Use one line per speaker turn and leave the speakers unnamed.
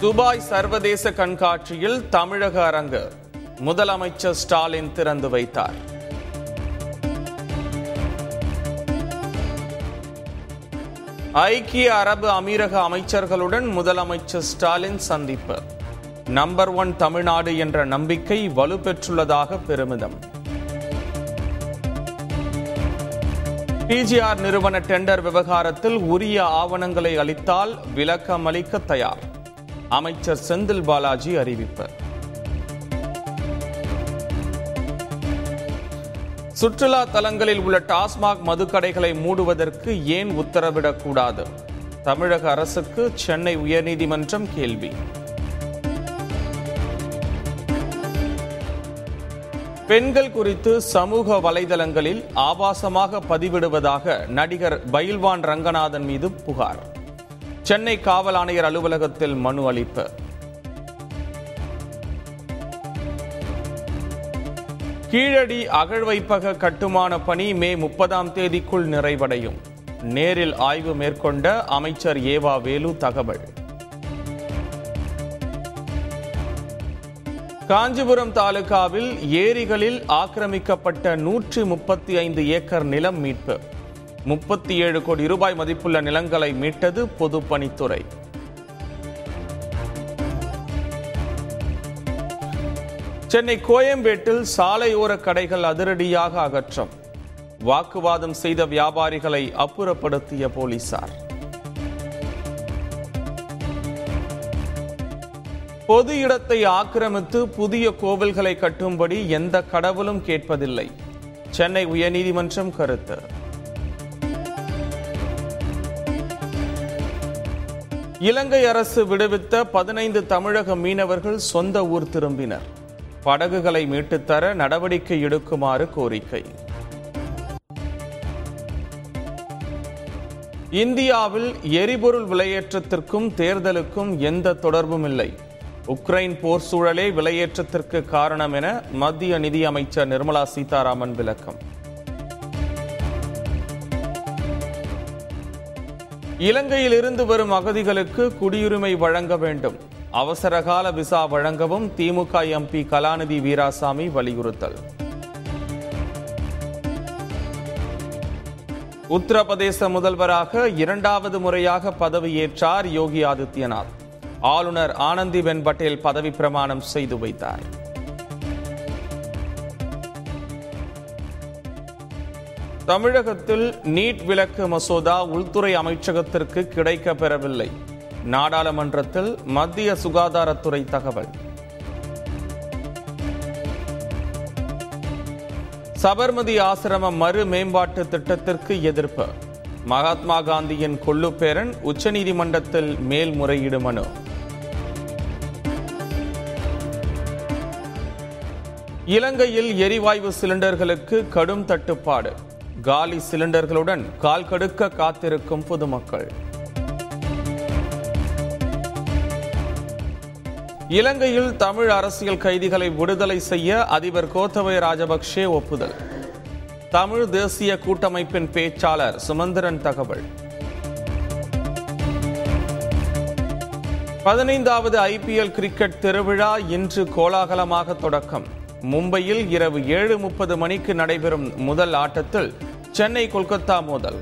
Dubai சர்வதேச கண்காட்சியில் தமிழக அரங்கு. முதலமைச்சர் ஸ்டாலின் திறந்து வைத்தார். ஐக்கிய அரபு அமீரக அமைச்சர்களுடன் முதலமைச்சர் ஸ்டாலின் சந்திப்பு. நம்பர் ஒன் தமிழ்நாடு என்ற நம்பிக்கை வலுப்பெற்றுள்ளதாக பெருமிதம். பிஜிஆர் நிறுவன டெண்டர் விவகாரத்தில் உரிய ஆவணங்களை அளித்தால் விளக்கம் அளிக்க தயார். அமைச்சர் செந்தில் பாலாஜி அறிவிப்பு. சுற்றுலா தலங்களில் உள்ள டாஸ்மாக் மதுக்கடைகளை மூடுவதற்கு ஏன் உத்தரவிடக்கூடாது? தமிழக அரசுக்கு சென்னை உயர்நீதிமன்றம் கேள்வி. பெண்கள் குறித்து சமூக வலைதளங்களில் ஆபாசமாக பதிவிடுவதாக நடிகர் பயில்வான் ரங்கநாதன் மீது புகார். சென்னை காவல் ஆணையர் அலுவலகத்தில் மனு அளிப்பு. கீழடி அகழ்வைப்பக கட்டுமான பணி மே முப்பதாம் தேதிக்குள் நிறைவடையும். நேரில் ஆய்வு மேற்கொண்ட அமைச்சர் ஏவா வேலு தகவல். காஞ்சிபுரம் தாலுகாவில் ஏரிகளில் ஆக்கிரமிக்கப்பட்ட நூற்றி முப்பத்தி ஐந்து ஏக்கர் நிலம் மீட்பு. முப்பத்தி ஏழு கோடி ரூபாய் மதிப்புள்ள நிலங்களை மீட்டது பொதுப்பணித்துறை. சென்னை கோயம்பேட்டில் சாலையோர கடைகள் அதிரடியாக அகற்றம். வாக்குவாதம் செய்த வியாபாரிகளை அப்புறப்படுத்திய போலீசார். பொது இடத்தை ஆக்கிரமித்து புதிய கோவில்களை கட்டும்படி எந்த கடவுளும் கேட்பதில்லை. சென்னை உயர்நீதிமன்றம் கருத்து. இலங்கை அரசு விடுவித்த பதினைந்து தமிழக மீனவர்கள் சொந்த ஊர் திரும்பினர். படகுகளை மீட்டுத்தர நடவடிக்கை எடுக்குமாறு கோரிக்கை. இந்தியாவில் எரிபொருள் விலையேற்றத்திற்கும் தேர்தலுக்கும் எந்த தொடர்பும் இல்லை. உக்ரைன் போர் சூழலே விலையேற்றத்திற்கு காரணம் என மத்திய நிதியமைச்சர் நிர்மலா சீதாராமன் விளக்கம். இலங்கையில் இருந்து வரும் அகதிகளுக்கு குடியுரிமை வழங்க வேண்டும். அவசரகால விசா வழங்கவும் திமுக எம்பி கலாநிதி வீராசாமி வலியுறுத்தல். உத்தரப்பிரதேச முதல்வராக இரண்டாவது முறையாக பதவியேற்றார் யோகி ஆதித்யநாத். ஆளுநர் ஆனந்திபென் பட்டேல் பதவி பிரமாணம் செய்து வைத்தார். தமிழகத்தில் நீட் விலக்கு மசோதா உள்துறை அமைச்சகத்திற்கு கிடைக்க பெறவில்லை நாடாளுமன்றத்தில் மத்திய சுகாதாரத்துறை தகவல். சபர்மதி ஆசிரம மறு மேம்பாட்டு திட்டத்திற்கு எதிர்ப்பு. மகாத்மா காந்தியின் கொள்ளுப்பேரன் உச்சநீதிமன்றத்தில் மேல்முறையீடு மனு. இலங்கையில் எரிவாயு சிலிண்டர்களுக்கு கடும் தட்டுப்பாடு. காலி சிலிண்டர்களுடன் கால் கடுக்க காத்திருக்கும் பொதுமக்கள். இலங்கையில் தமிழ் அரசியல் கைதிகளை விடுதலை செய்ய அதிபர் கோத்தபய ராஜபக்சே ஒப்புதல். தமிழ் தேசிய கூட்டமைப்பின் பேச்சாளர் சுமந்திரன் தகவல். பதினைந்தாவது ஐபிஎல் கிரிக்கெட் திருவிழா இன்று கோலாகலமாக தொடக்கம். மும்பையில் இரவு ஏழு முப்பது மணிக்கு நடைபெறும் முதல் ஆட்டத்தில் சென்னை கொல்கத்தா மோதல்.